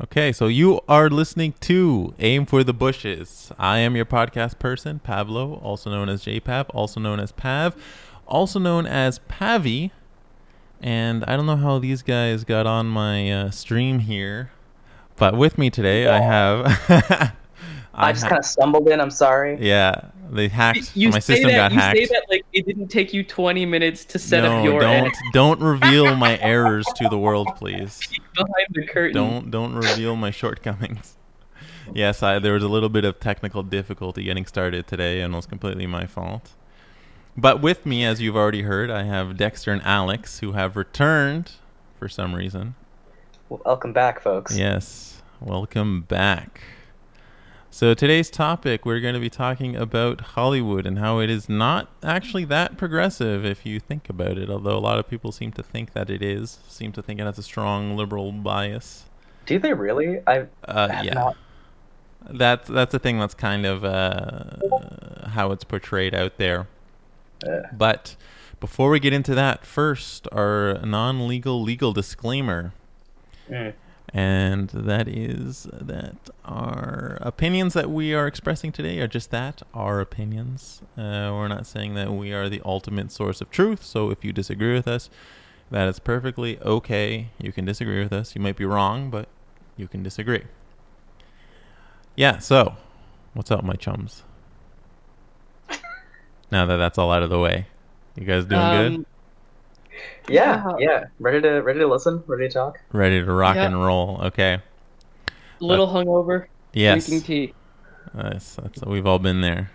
Okay, so you are listening to Aim for the Bushes. I am your podcast person, Pablo, also known as JPav, also known as Pav, also known as Pavi. And I don't know how these guys got on my uh, stream here, but with me today I have. I, just ha- kind of stumbled in. I'm sorry. Yeah, they hacked. You my system that, got you hacked. say that like it didn't take you 20 minutes to set no, up your don't end don't reveal my errors to the world, please. behind the curtain. Don't don't reveal my shortcomings. Yes, I, there was a little bit of technical difficulty getting started today, and it was completely my fault. But with me, as you've already heard, I have Dexter and Alex, who have returned for some reason. Welcome back, folks. Yes, welcome back. So today's topic, we're going to be talking about Hollywood and how it is not actually that progressive if you think about it. Although a lot of people seem to think that it is, seem to think it has a strong liberal bias. Do they really? I Uh, yeah, not. that's that's the thing. That's kind of uh, how it's portrayed out there. Uh, But before we get into that, first our non-legal legal disclaimer. mm. And that is that our opinions that we are expressing today are just that, our opinions. Uh, we're not saying that we are the ultimate source of truth. So if you disagree with us, that is perfectly okay. You can disagree with us. You might be wrong, but you can disagree. Yeah, so what's up, my chums? now that that's all out of the way, you guys doing good? Yeah, Yeah. yeah. Ready to ready to listen? Ready to talk? Ready to rock Yeah. and roll? Okay. A little hungover, Yes. drinking tea. That's, that's we've all been there.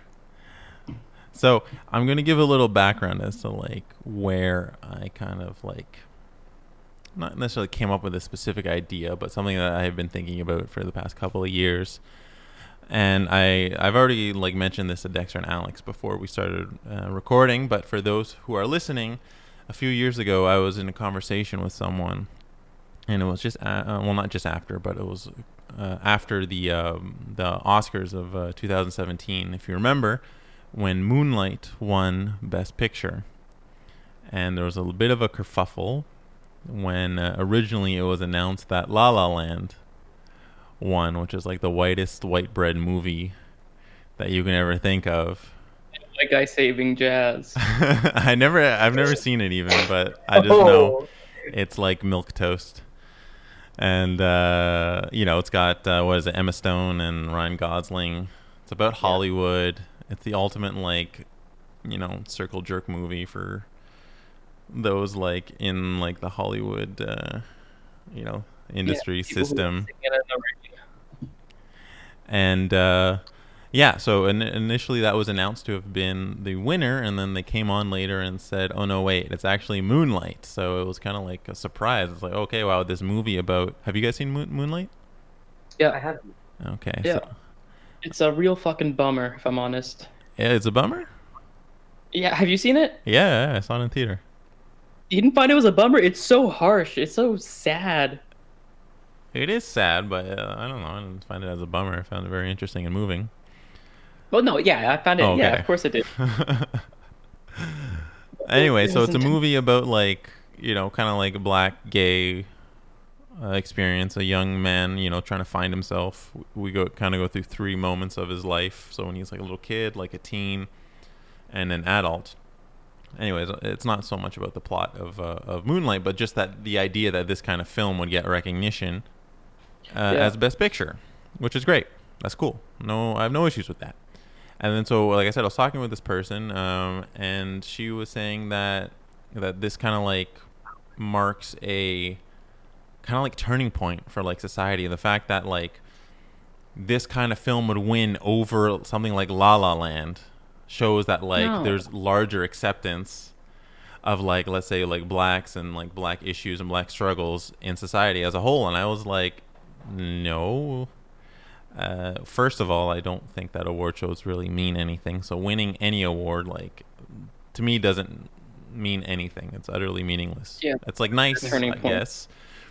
So I'm gonna give a little background as to like where I kind of like not necessarily came up with a specific idea, but something that I have been thinking about for the past couple of years. And I I've already like mentioned this to Dexter and Alex before we started uh, recording, but for those who are listening, a few years ago I was in a conversation with someone, and it was just uh, well not just after, but it was uh, after the um, the Oscars of uh, 2017, if you remember, when Moonlight won Best Picture, and there was a bit of a kerfuffle when uh, originally it was announced that La La Land won, which is like the whitest white bread movie that you can ever think of. Like guy saving jazz. I never, I've never seen it even, but I just know Oh, it's like milk toast. And uh, you know it's got uh, what is it emma stone and ryan gosling. It's about hollywood. It's the ultimate like you know circle jerk movie for those like in like the hollywood uh, you know industry People who system. sing it on the radio. and uh, yeah, so in- initially that was announced to have been the winner, and then they came on later and said, "Oh no, wait, it's actually Moonlight." So it was kind of like a surprise. It's like, okay, wow, this movie about. Have you guys seen Moon- Moonlight? Yeah, I haven't. Okay, Yeah. so it's a real fucking bummer if I'm honest. yeah, it's a bummer. Yeah, have you seen it? Yeah, yeah, I saw it in theater. You didn't find it was a bummer? It's so harsh. It's so sad. It is sad, but uh, I don't know. I didn't find it as a bummer. I found it very interesting and moving. Well, no, yeah, I found it. Oh, Yeah, of course it did. anyway, so it's a movie about like you know, kind of like a black gay uh, experience. A young man, you know, trying to find himself. We go kind of go through three moments of his life. So when he's like a little kid, like a teen, and an adult. Anyways, it's not so much about the plot of uh, of Moonlight, but just that the idea that this kind of film would get recognition uh, Yeah. as Best Picture, which is great. That's cool. No, I have no issues with that. And then so, like I said, I was talking with this person, um, and she was saying that that this kind of like marks a kind of like turning point for like society. The fact that like this kind of film would win over something like La La Land shows that like No. there's larger acceptance of like let's say like blacks and like black issues and black struggles in society as a whole and i was like no uh, first of all i don't think that award shows really mean anything. So winning any award like to me doesn't mean anything. It's utterly meaningless. Yeah. it's like nice i point. guess.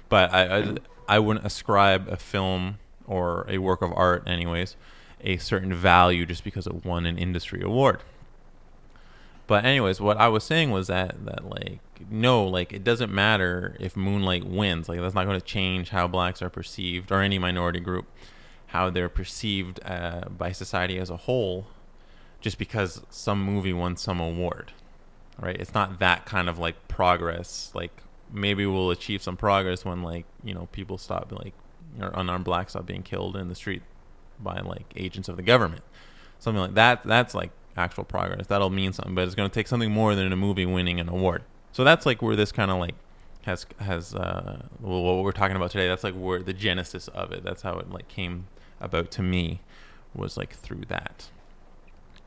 But I, I i wouldn't ascribe a film or a work of art anyways a certain value just because it won an industry award. But anyways, what I was saying was that that like no, like it doesn't matter if Moonlight wins. Like that's not going to change how blacks are perceived or any minority group, how they're perceived uh, by society as a whole, just because some movie won some award, right? It's not that kind of like progress. Like maybe we'll achieve some progress when like you know people stop like or unarmed blacks stop being killed in the street by like agents of the government, something like that. That's like actual progress. That'll mean something, but it's going to take something more than a movie winning an award. So that's like where this kind of like has has uh, what we're talking about today. That's like where the genesis of it. That's how it like came about to me was like through that.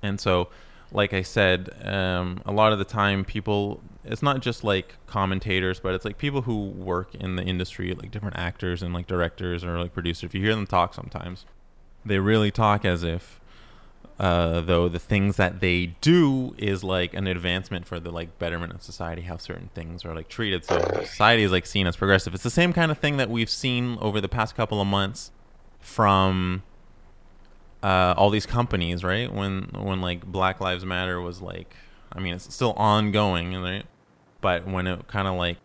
And so, like I said, um, a lot of the time people it's not just like commentators, but it's like people who work in the industry, like different actors and like directors or like producers. If you hear them talk sometimes, they really talk as if uh, though the things that they do is like an advancement for the like betterment of society how certain things are like treated so society is like seen as progressive it's the same kind of thing that we've seen over the past couple of months from uh, all these companies right when when like black lives matter was like i mean it's still ongoing right but when it kind of like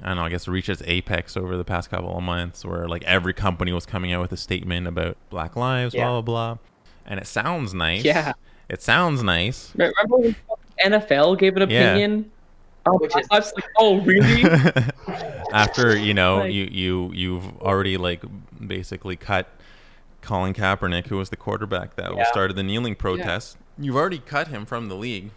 I don't know, I guess reached its apex over the past couple of months where like every company was coming out with a statement about black lives, Yeah. blah blah blah. And it sounds nice. Yeah. It sounds nice. Remember when NFL gave an opinion? Yeah. opinion? Oh, Which is- I was like, oh, really? After, you know, Like- you you you've already like basically cut Colin Kaepernick, who was the quarterback that Yeah. started the kneeling protest. You've already cut him from the league.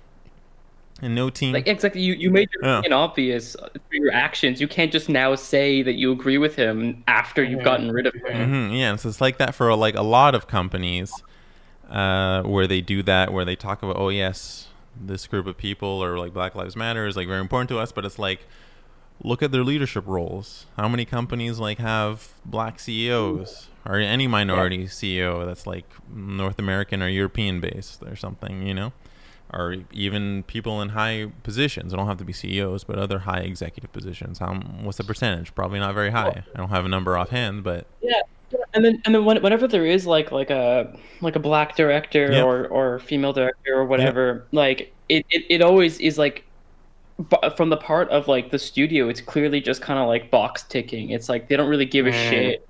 And no team like exactly, you, you made your Yeah. opinion obvious through your actions. You can't just now say that you agree with him after you've gotten rid of him. hmm yeah, so it's like that for like a lot of companies, uh, where they do that, where they talk about, oh yes, this group of people or like Black Lives Matter is like very important to us, but it's like, look at their leadership roles. How many companies like have black CEOs or any minority CEO that's like North American or European based or something, you know? Or even people in high positions. They don't have to be CEOs, but other high executive positions. How, what's the percentage? Probably not very high. I don't have a number offhand, but Yeah, and then and then when, whenever there is like like a like a black director Yeah. or or female director or whatever, like it, it it always is like from the part of like the studio, it's clearly just kind of like box ticking. It's like they don't really give a Mm. shit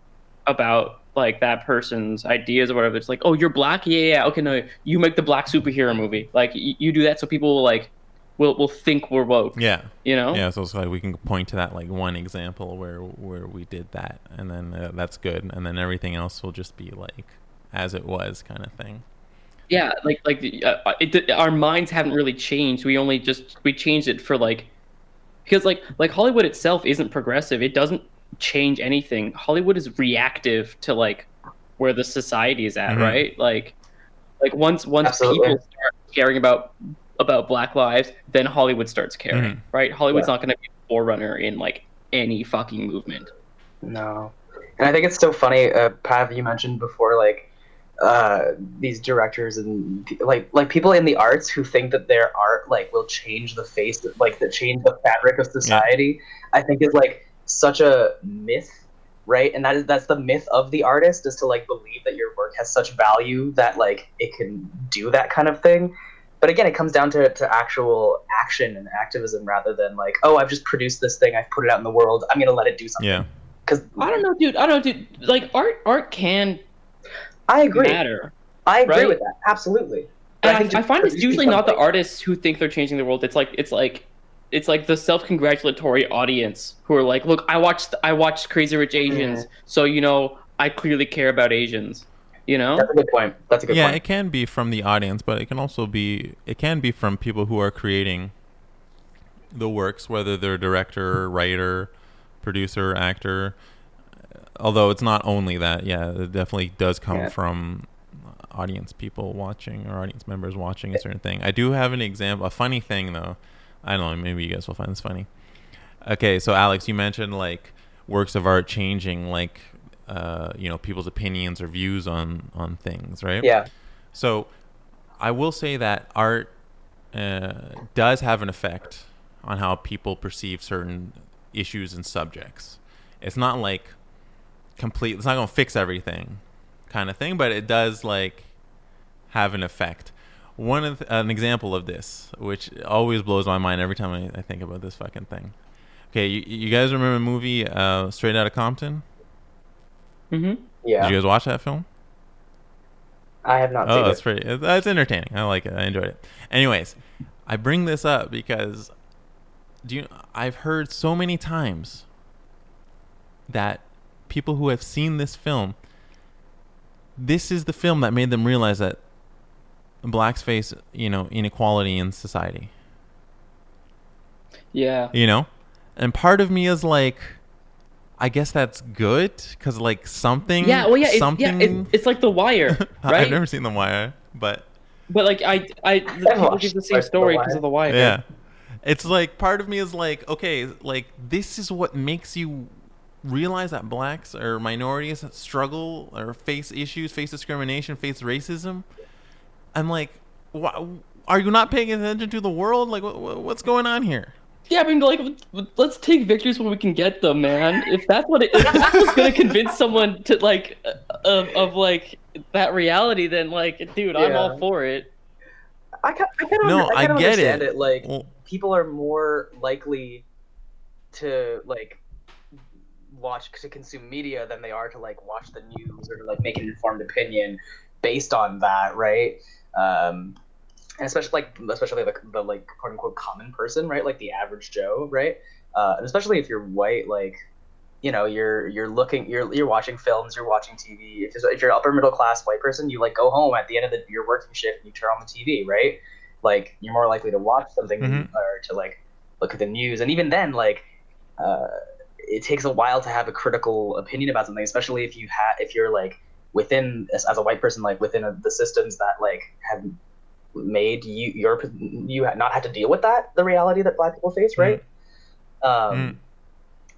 about like that person's ideas or whatever. It's like, oh, you're black, yeah, yeah, okay, no, you make the black superhero movie. Like y- you do that so people will like will will think we're woke. yeah. You know? Yeah, so it's like we can point to that like one example where where we did that, and then uh, that's good, and then everything else will just be like as it was kind of thing. Yeah, like like uh, it, our minds haven't really changed. We only just we changed it for like because like like Hollywood itself isn't progressive. It doesn't change anything. Hollywood is reactive to like where the society is at, Mhm. right? Like like once once Absolutely. people start caring about about Black lives, then Hollywood starts caring, Mhm. right? Hollywood's Yeah. not going to be a forerunner in like any fucking movement. No. And I think it's so funny, uh, Pav, you mentioned before, like, uh, these directors and like like people in the arts who think that their art like will change the face like that change the fabric of society i think is like such a myth right and that is that's the myth of the artist is to like believe that your work has such value that like it can do that kind of thing but again it comes down to, to actual action and activism rather than like oh i've just produced this thing i've put it out in the world i'm gonna let it do something Yeah, because I don't know, dude. I don't know, dude. Like art art can i agree matter. I agree right? with that. Absolutely. But And I, think I find it's producing usually not the artists who think they're changing the world. It's like it's like it's like the self-congratulatory audience who are like, "Look, I watched I watched Crazy Rich mm-hmm. Asians, so you know I clearly care about Asians." You know? That's a good point. That's a good yeah. point. It can be from the audience, but it can also be it can be from people who are creating the works, whether they're director, writer, producer, actor. Although it's not only that, yeah, it definitely does come Yeah. from audience people watching or audience members watching a certain thing. I do have an example, a funny thing though. I don't know, maybe you guys will find this funny. Okay, so Alex, you mentioned like works of art changing like uh, you know, people's opinions or views on on things, right? Yeah. So, I will say that art uh, does have an effect on how people perceive certain issues and subjects. It's not like complete. It's not going to fix everything, kind of thing, but it does like have an effect. one of an example of this, which always blows my mind every time I, I think about this fucking thing. Okay, you, you guys remember the movie uh, Straight Outta Compton? Mm-hmm. Yeah, Did you guys watch that film? I have not Oh, seen that's it. pretty. It's, it's entertaining. I like it. I enjoyed it. Anyways, I bring this up because do you? I've heard so many times that people who have seen this film, this is the film that made them realize that blacks face, you know, inequality in society. Yeah. You know, and part of me is like. I guess that's good because like something. Yeah. Well, yeah. It's, something. yeah, it, it's like The Wire, right? I've never seen The Wire, but But like I, I, the people watched give the same story because of The Wire. yeah it's like part of me is like okay like this is what makes you realize that blacks or minorities struggle or face issues face discrimination face racism i'm like why, are you not paying attention to the world like what, what's going on here Yeah, I mean, like, let's take victories when we can get them, man. If that's what it, if that's what's gonna convince someone to like, of, of like that reality, then like, dude, I'm all for it. I, ca- I kind of No, I, I kind of get understand it. it. Like well, people are more likely to like watch to consume media than they are to like watch the news or to like make an informed opinion based on that, right? Um, and especially like especially the, the like quote unquote common person, right? Like the average Joe, right? Uh, and especially if you're white, like you know you're you're looking you're you're watching films, you're watching TV. If you're, if you're upper middle class white person, you like go home at the end of the, your working shift and you turn on the TV, right? Like you're more likely to watch something Mhm. or to like look at the news, and even then, like. Uh, it takes a while to have a critical opinion about something, especially if you have if you're like within as, as a white person, like within a, the systems that like have made you your you not had to deal with that the reality that black people face, right? Um, Mm.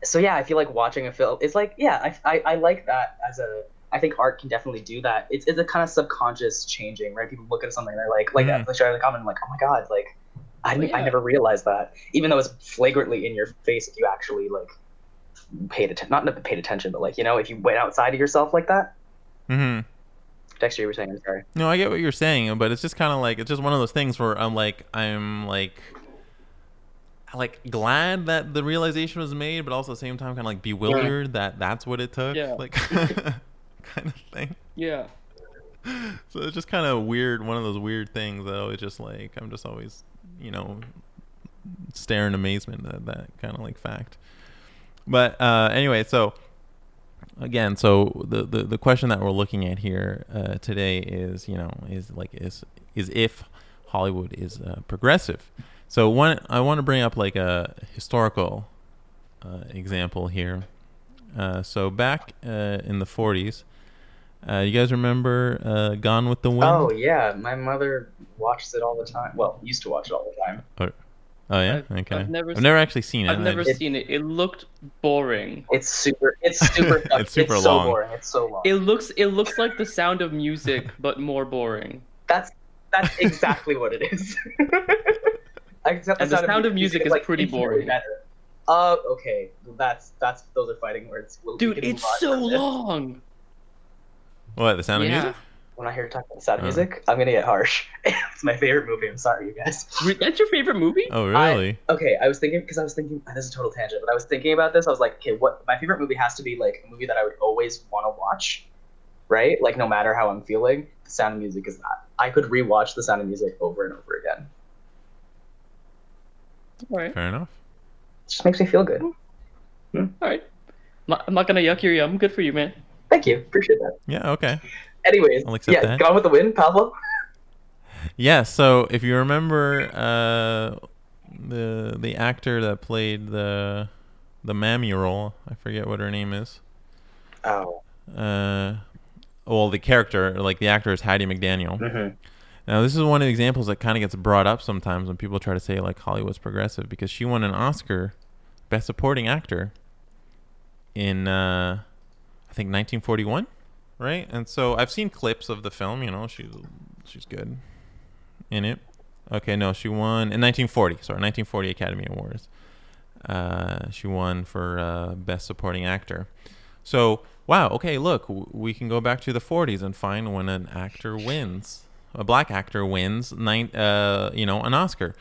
So yeah, I feel like watching a film. It's like yeah, I, I I like that as a. I think art can definitely do that. It's, it's a kind of subconscious changing, right? People look at something and they're like, like, in the comment, I'm like, oh my god, like, I, didn't, I never realized that. Even though it's flagrantly in your face, if you actually like paid attention, not not paid attention, but like you know, if you went outside of yourself like that. hmm Dexter, you were saying, I'm sorry. No, I get what you're saying, but it's just kind of like it's just one of those things where I'm like I'm like like glad that the realization was made, but also at the same time kind of like bewildered that that's what it took, Yeah. like kind of thing. Yeah. So it's just kind of weird, one of those weird things though. It's just like I'm just always you know stare in amazement at that kind of like fact. But uh, anyway, so again, so the, the the question that we're looking at here uh, today is you know is like is is if Hollywood is uh, progressive. So one, I want to bring up like a historical uh, example here. Uh, so back uh, in the 40s, uh, you guys remember uh, Gone with the Wind? Oh yeah, my mother watches it all the time. Well, used to watch it all the time. Oh yeah, I've- okay. I've never I've s- never actually seen it. I've never just- seen it. It looked boring. It's super. It's super. It's super so long. boring. It's so long. It looks it looks like the sound of music, but more boring. That's that's exactly what it is. Except And the sound of music is pretty boring. Better. Uh, okay. That's that's those are fighting words. We'll, Dude, it's so from this. long. What the sound Yeah. of music? When I hear you talk about sound of Uh. music, I'm gonna get harsh. it's my favorite movie. I'm sorry, you guys. Re- That's your favorite movie? Oh I- really? Okay, I was thinking because I was thinking this is a total tangent, but I was thinking about this. I was like, okay, what my favorite movie has to be like a movie that I would always want to watch, right? Like no matter how I'm feeling, The Sound of Music is that. I could rewatch The Sound of Music over and over again. All right, Fair enough. It just makes me feel good. all right. I'm not- I'm not gonna yuck your yum. Good for you, man. Thank you, appreciate that. Yeah. Okay. Anyways, I'll accept yeah, that. Gone with the Wind, Pablo. Yeah. So if you remember, uh, the the actor that played the the mammy role, I forget what her name is. Oh. Uh, well, the character, like the actor, is Hattie McDaniel. Mm-hmm. Now, this is one of the examples that kind of gets brought up sometimes when people try to say like Hollywood's progressive because she won an Oscar, Best Supporting Actor, in uh, I think 1941, right? And so I've seen clips of the film. You know, she's she's good in it. Okay, no, she won in 1940. Sorry, 1940 Academy Awards. Uh, she won for uh, Best Supporting Actor. So wow, okay, look, w- we can go back to the 40s and find when an actor wins a black actor wins nine, uh, you know, an Oscar,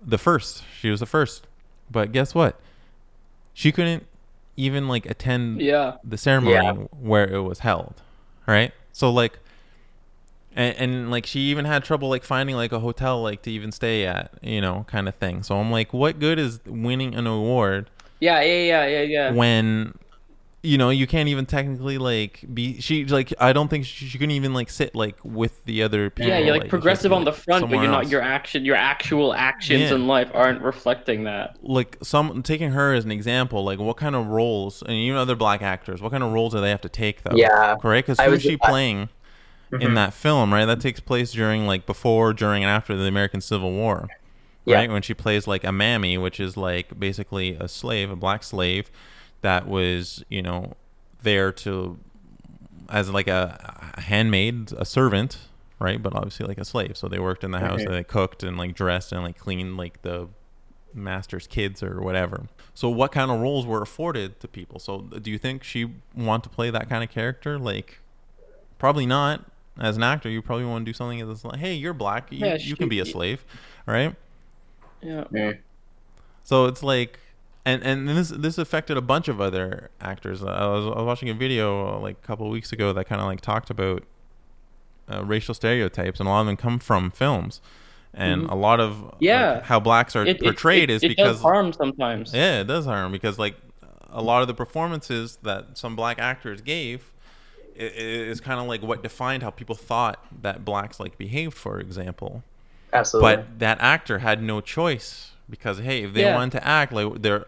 the first. She was the first, but guess what? She couldn't even like attend Yeah. the ceremony Yeah. where it was held, right? So like, and, and like she even had trouble like finding like a hotel like to even stay at, you know, kind of thing. So I'm like, what good is winning an award Yeah, yeah, yeah, yeah, yeah. when you know you can't even technically like be she like I don't think she, she couldn't even like sit like with the other people. yeah, you're like she progressive on be, the front, but you're not else. your action. Your actual actions Yeah. in life aren't reflecting that. like some taking her as an example, like what kind of roles, and even other black actors, what kind of roles do they have to take though? Yeah. correct. Because who's was- she I- playing in Mhm. that film? Right, that takes place during like before, during, and after the American Civil War. Yeah. Right, when she plays like a mammy, which is like basically a slave, a black slave, that was you know there to as like a, a handmaid, a servant, right? But obviously like a slave. So they worked in the house and they cooked and like dressed and like cleaned like the master's kids or whatever. So what kind of roles were afforded to people? So do you think she want to play that kind of character? Like probably not. As an actor, you probably want to do something that's like, hey, you're black, you, Yeah, you can be a slave, right? Yeah. Mm. So it's like, and and this this affected a bunch of other actors. I was, I was watching a video uh, like a couple of weeks ago that kind of like talked about uh, racial stereotypes, and a lot of them come from films, and Mhm. a lot of like, Yeah. how blacks are It, portrayed it, is it because does harm sometimes. yeah, it does harm because like a lot of the performances that some black actors gave is kind of like what defined how people thought that blacks like behaved, for example. Absolutely. But that actor had no choice because hey, if they Yeah. wanted to act like they're,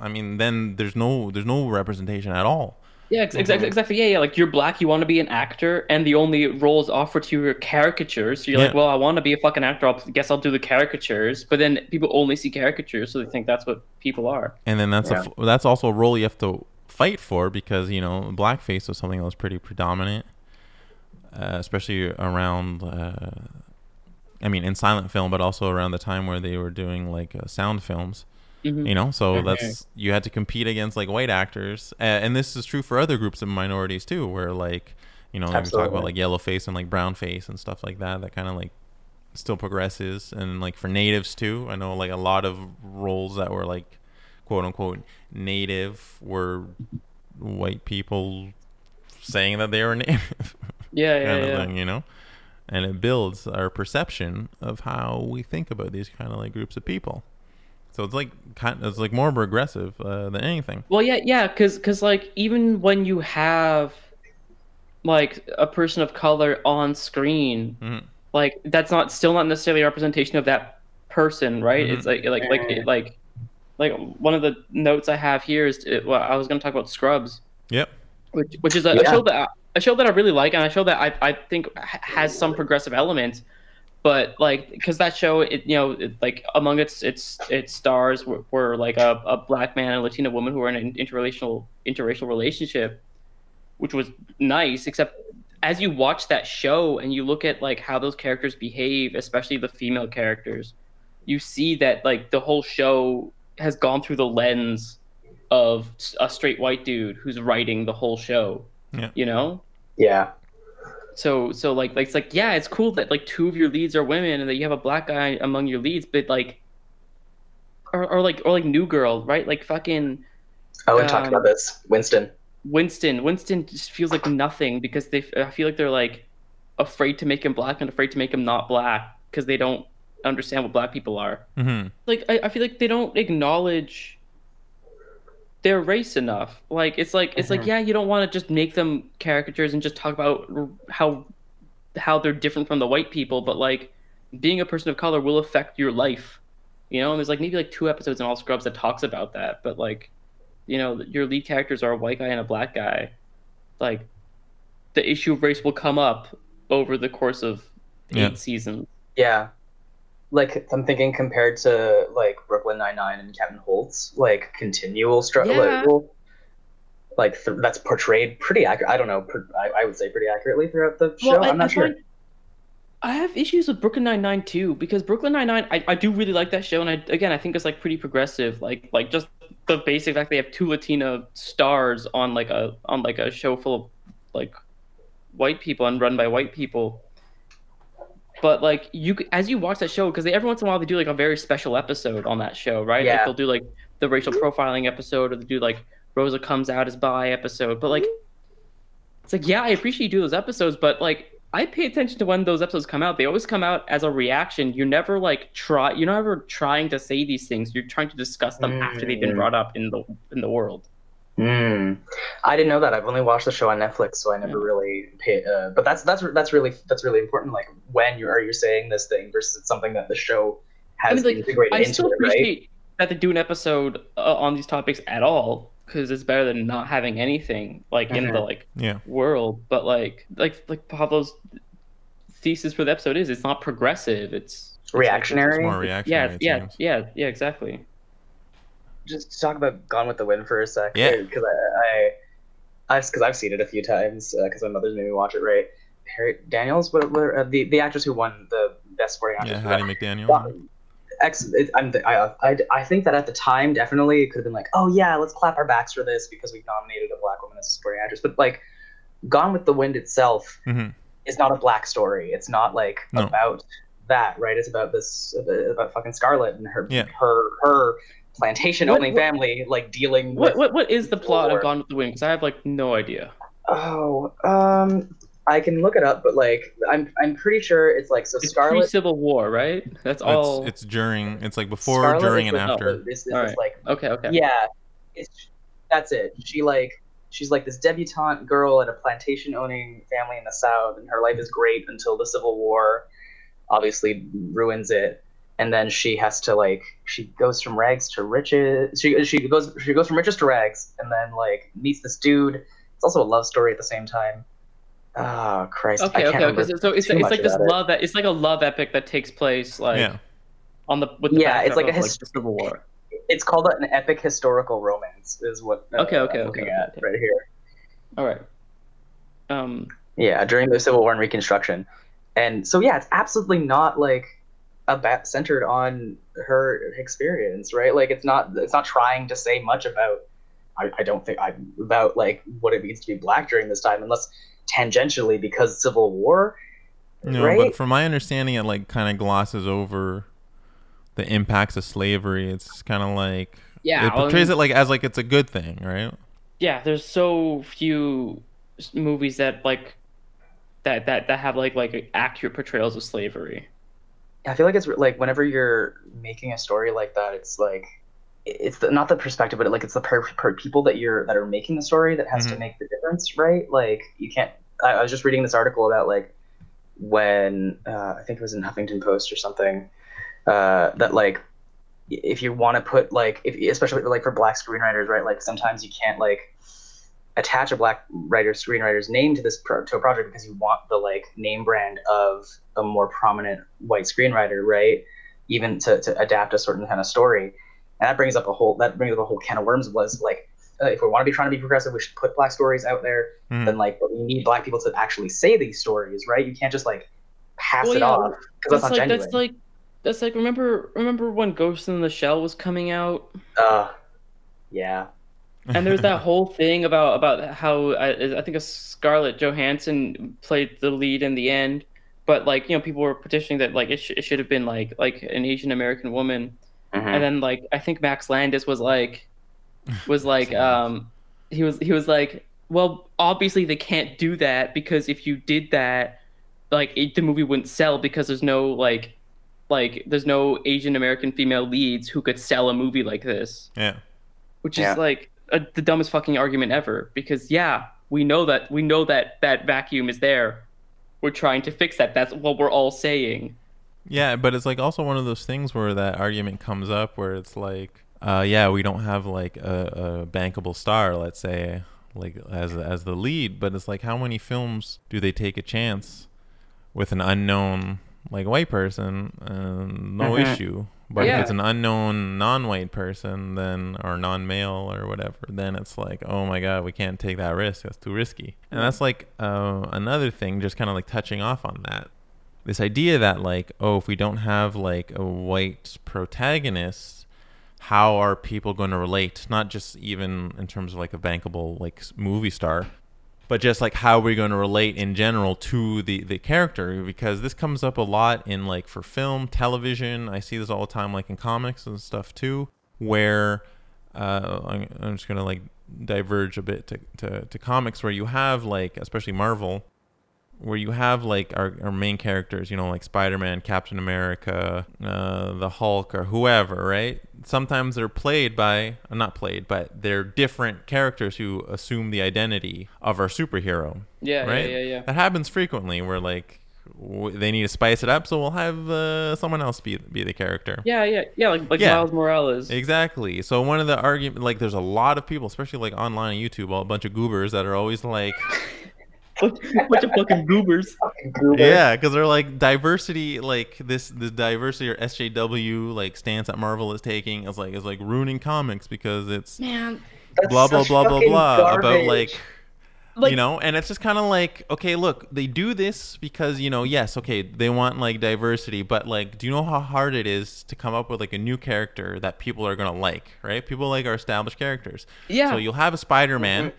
I mean, then there's no there's no representation at all. Yeah, ex- exactly. Exactly. Yeah, yeah. Like you're black, you want to be an actor, and the only roles offered to you are caricatures. So you're like, well, I want to be a fucking actor. I guess I'll do the caricatures. But then people only see caricatures, so they think that's what people are. And then that's Yeah. a that's also a role you have to fight for because you know blackface was something that was pretty predominant, uh, especially around. Uh, I mean, in silent film, but also around the time where they were doing like uh, sound films. Mhm. You know, so Okay. that's you had to compete against like white actors, uh, and this is true for other groups of minorities too, where like you know we talk about like yellow face and like brown face and stuff like that. That kind of like still progresses, and like for natives too. I know like a lot of roles that were like quote unquote native were white people saying that they were native Yeah, yeah, kind of yeah. thing, you know. And it builds our perception of how we think about these kind of like groups of people. So it's like kind, it's like more progressive uh, than anything. Well, yeah, yeah, because because like even when you have like a person of color on screen, Mhm. like that's not still not necessarily a representation of that person, right? Mhm. It's like like like it- like like one of the notes I have here is uh, well, I was going to talk about Scrubs, Yep. which which is a, a show that I, a show that I really like, and a show that I I think has some progressive elements. But like, because that show, it you know, it, like among its its its stars were, were like a, a black man and a Latina woman who were in an interracial interracial relationship, which was nice. Except as you watch that show and you look at like how those characters behave, especially the female characters, you see that like the whole show has gone through the lens of a straight white dude who's writing the whole show. Yeah. You know? yeah. So so like like it's like yeah, it's cool that like two of your leads are women and that you have a black guy among your leads, but like or, or like or like New Girl, right? Like fucking I want to talk Um, about this. Winston. Winston. Winston just feels like nothing because they I feel like they're like afraid to make him black and afraid to make him not black because they don't understand what black people are. hmm Like I, I feel like they don't acknowledge their race enough. Like it's like it's like Mhm. yeah, you don't want to just make them caricatures and just talk about how how they're different from the white people, but like being a person of color will affect your life. You know, and there's like maybe like two episodes in all Scrubs that talks about that, but like you know, your lead characters are a white guy and a black guy. Like the issue of race will come up over the course of eight Yeah. seasons. Yeah. Like I'm thinking compared to like Brooklyn Nine Nine and Kevin Holtz, like continual struggle. Yeah. Like, like th- that's portrayed pretty accurate. I don't know. Per- I, I would say pretty accurately throughout the show. Well, I, I'm not I sure. find- I have issues with Brooklyn Nine Nine too because Brooklyn Nine Nine, I, I do really like that show, and I again I think it's like pretty progressive, like like just the basic fact they have two Latina stars on like a on like a show full of like white people and run by white people. But like you as you watch that show because every once in a while they do like a very special episode on that show right? Yeah. like they'll do like the racial profiling episode or they do like rosa comes out as bi episode but like it's like yeah i appreciate you do those episodes but like i pay attention to when those episodes come out. They always come out as a reaction. You're never like try you're never trying to say these things. You're trying to discuss them after they've been Mm. brought up in the in the world Hmm. I didn't know that. I've only watched the show on Netflix, so I never really pay. Uh, but that's that's that's really that's really important. Like when you are you saying this thing versus it's something that the show has I mean, like, integrated I into still it, right? appreciate that they do an episode uh, on these topics at all because it's better than not having anything like in the Mhm. like Yeah. world. But like like like Pablo's thesis for the episode is, it's not progressive. It's It's Reactionary. more yeah reactionary. it yeah seems. yeah yeah exactly. Just to talk about Gone with the Wind for a sec. Yeah. Because I, I, because I've seen it a few times because my mother's made me watch it. Right. Harry Daniels, what, what uh, the the actress who won the best supporting actress. Yeah, Hattie. McDaniel. Well, Ex, it, I, I, I think that at the time, definitely, it could have been like, oh yeah, let's clap our backs for this because we've nominated a black woman as a supporting actress. But like, Gone with the Wind itself hmm is not a black story. It's not like No. about that, right? It's about this about fucking Scarlett and her Yeah. her her plantation owning What- what- family like dealing What with. what what is the plot War. of Gone with the Wind? Because I have like no idea. Oh, um, I can look it up, but like, I'm I'm pretty sure it's like so It's Scarlett. pre Civil War, right? That's all. It's, it's during. It's like before, Scarlett during, and the- after. This, this All is like okay okay. Yeah, it's that's it. She like she's like this debutante girl at a plantation owning family in the South, and her life is great until the Civil War obviously ruins it. And then she has to like she goes from rags to riches. She she goes she goes from riches to rags, and then like meets this dude. It's also a love story at the same time. Oh Christ! I Okay, can't okay, okay. So, so it's, it's like this about it. love that it's like a love epic that takes place like yeah. on the with the Yeah, it's backdrop like a of, his- the Civil War. It's called an epic historical romance, is what uh, Okay, okay, I'm okay, looking okay, at okay. right here. All right. Um. Yeah, during the Civil War and Reconstruction, and so yeah, it's absolutely not like about centered on her experience, right? Like it's not it's not trying to say much about. I, I don't think I about like what it means to be black during this time, unless tangentially because Civil War. No, right? but from my understanding, it like kind of glosses over the impacts of slavery. It's kind of like Yeah. it portrays it like as like it's a good thing, right? yeah. There's so few movies that like that that that have like like accurate portrayals of slavery. I feel like it's like whenever you're making a story like that, it's like it's the, not the perspective, but like it's the per, per people that you're that are making the story that has to Mhm. make the difference, right? Like you can't. I, I was just reading this article about like when uh, I think it was in Huffington Post or something uh, that like if you want to put like if especially like for black screenwriters, right? Like sometimes you can't like attach a black writer screenwriter's name to this pro- to a project because you want the like name brand of a more prominent white screenwriter, right? Even to, to adapt a certain kind of story, and that brings up a whole that brings up a whole can of worms. Was like uh, if we want to be trying to be progressive, we should put black stories out there. Mhm. Then like, we need black people to actually say these stories, right? You can't just like pass Well, it yeah, off because that's, That's not like genuine. that's like that's like remember remember when Ghost in the Shell was coming out uh, yeah, and there's that whole thing about about how I, I think a Scarlett Johansson played the lead in the end, but like you know people were petitioning that like it, sh- it should have been like like an Asian American woman, Mhm. and then like I think Max Landis was like was like um he was he was like well obviously they can't do that because if you did that like it, the movie wouldn't sell because there's no like like there's no Asian American female leads who could sell a movie like this yeah. which Yeah. is like a, the dumbest fucking argument ever because yeah we know that we know that that vacuum is there we're trying to fix that that's what we're all saying Yeah, but it's like also one of those things where that argument comes up where it's like, uh, yeah, we don't have like a, a bankable star, let's say, like as as the lead, but it's like how many films do they take a chance with an unknown like white person and no Mhm. issue. But Yeah. if it's an unknown non-white person, then or non-male or whatever, then it's like, oh my god, we can't take that risk. That's too risky. And that's like uh, another thing, just kind of like touching off on that this idea that like oh if we don't have like a white protagonist how are people going to relate not just even in terms of like a bankable like movie star but just like how we're going to relate in general to the the character because this comes up a lot in like for film, television. I see this all the time, like in comics and stuff too, where uh, I'm, just gonna like diverge a bit to, to, to comics where you have like especially Marvel where you have like our, our main characters, you know, like Spider Man, Captain America, uh, the Hulk, or whoever, right? Sometimes they're played by, uh, not played, but they're different characters who assume the identity of our superhero. Yeah, right? yeah, yeah, yeah. That happens frequently where like w- they need to spice it up, so we'll have uh, someone else be, be the character. Yeah, yeah, yeah. Like like Yeah. Miles Morales. Exactly. So one of the argument, like, there's a lot of people, especially like online on YouTube, a bunch of goobers that are always like, bunch, bunch of fucking goobers. Fucking Goober. yeah, because they're like diversity, like this the diversity or SJW like stance that Marvel is taking is like is like ruining comics because it's Man, That's blah blah blah blah fucking blah about like like you know and it's just kind of like okay look they do this because you know yes okay they want like diversity but like do you know how hard it is to come up with like a new character that people are gonna like right people like our established characters Yeah. so you'll have a spider-man mm-hmm.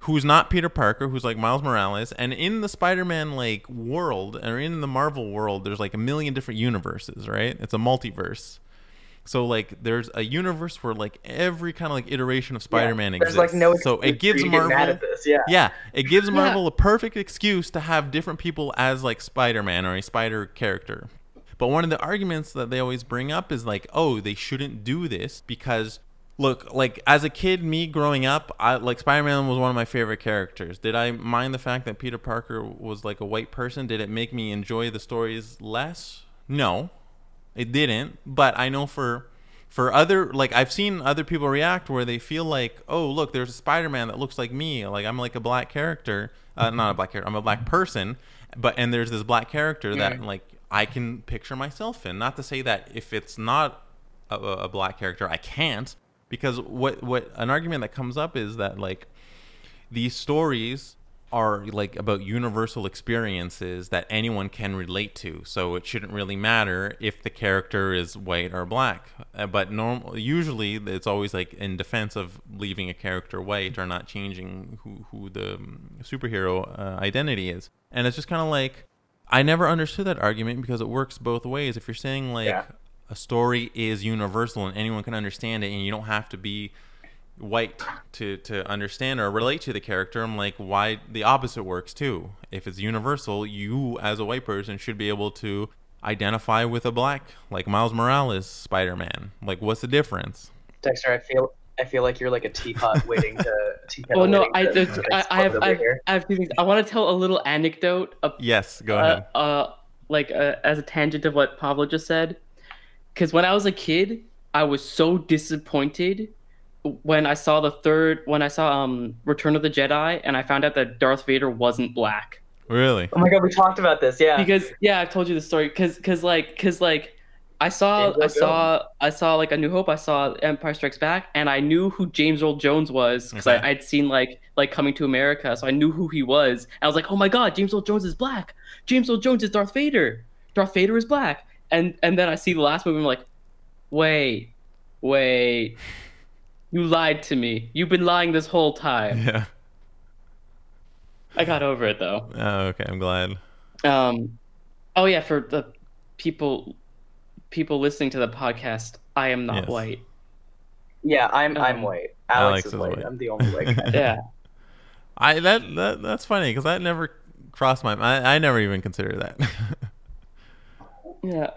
Who's not peter parker who's like miles morales and in the spider-man like world or in the marvel world there's like a million different universes right it's a multiverse so like there's a universe where like every kind of like iteration of Spider-Man There's exists. like no so it gives for you to get Marvel this. Yeah. yeah, it gives Yeah. Marvel a perfect excuse to have different people as like Spider-Man or a Spider character. But one of the arguments that they always bring up is like, oh, they shouldn't do this because look, like as a kid, me growing up, I like Spider-Man was one of my favorite characters. Did I mind the fact that Peter Parker was like a white person? Did it make me enjoy the stories less? No. It didn't, but I know for for other like I've seen other people react where they feel like, "Oh, look, there's a Spider-Man that looks like me. Like I'm like a black character. Uh, not a black character. I'm a black person, but and there's this black character that like I can picture myself in. Not to say that if it's not a, a black character, I can't because what what an argument that comes up is that like these stories are like about universal experiences that anyone can relate to. So it shouldn't really matter if the character is white or black. Uh, but normal usually it's always like in defense of leaving a character white or not changing who, who the um, superhero uh, identity is. And it's just kind of like i never understood that argument because it works both ways. If you're saying like Yeah. A story is universal and anyone can understand it and you don't have to be white to to understand or relate to the character i'm like why the opposite works too if it's universal you as a white person should be able to identify with a black like miles morales spider-man like what's the difference Dexter, I feel I feel like you're like a teapot waiting to. Teapot Oh no, I, to- there's- to I, I have I, here. I have two things. I want to tell a little anecdote. Of, yes go uh, ahead uh, like uh, as a tangent of what Pablo just said. Because when I was a kid, I was so disappointed when I saw the third, when I saw um Return of the Jedi, and I found out that Darth Vader wasn't black. really Oh my god, we talked about this. Yeah. Because yeah, I've told you the story. Because because like because like. I saw, I saw, I saw like a New Hope. I saw Empire Strikes Back, and I knew who James Earl Jones was because Okay. I'd seen like like Coming to America, so I knew who he was. And I was like, oh my god, James Earl Jones is black. James Earl Jones is Darth Vader. Darth Vader is black. And and then I see the last movie, I'm like, wait, wait, you lied to me. You've been lying this whole time. yeah I got over it though. oh, okay i'm glad Um, oh yeah, for the people people listening to the podcast, I am not Yes. white. yeah, I'm I'm Um, white. Alex Alex, is is white. white. I'm the only white guy. Yeah. i that, that that's funny because that never crossed my I, I never even considered that Yeah.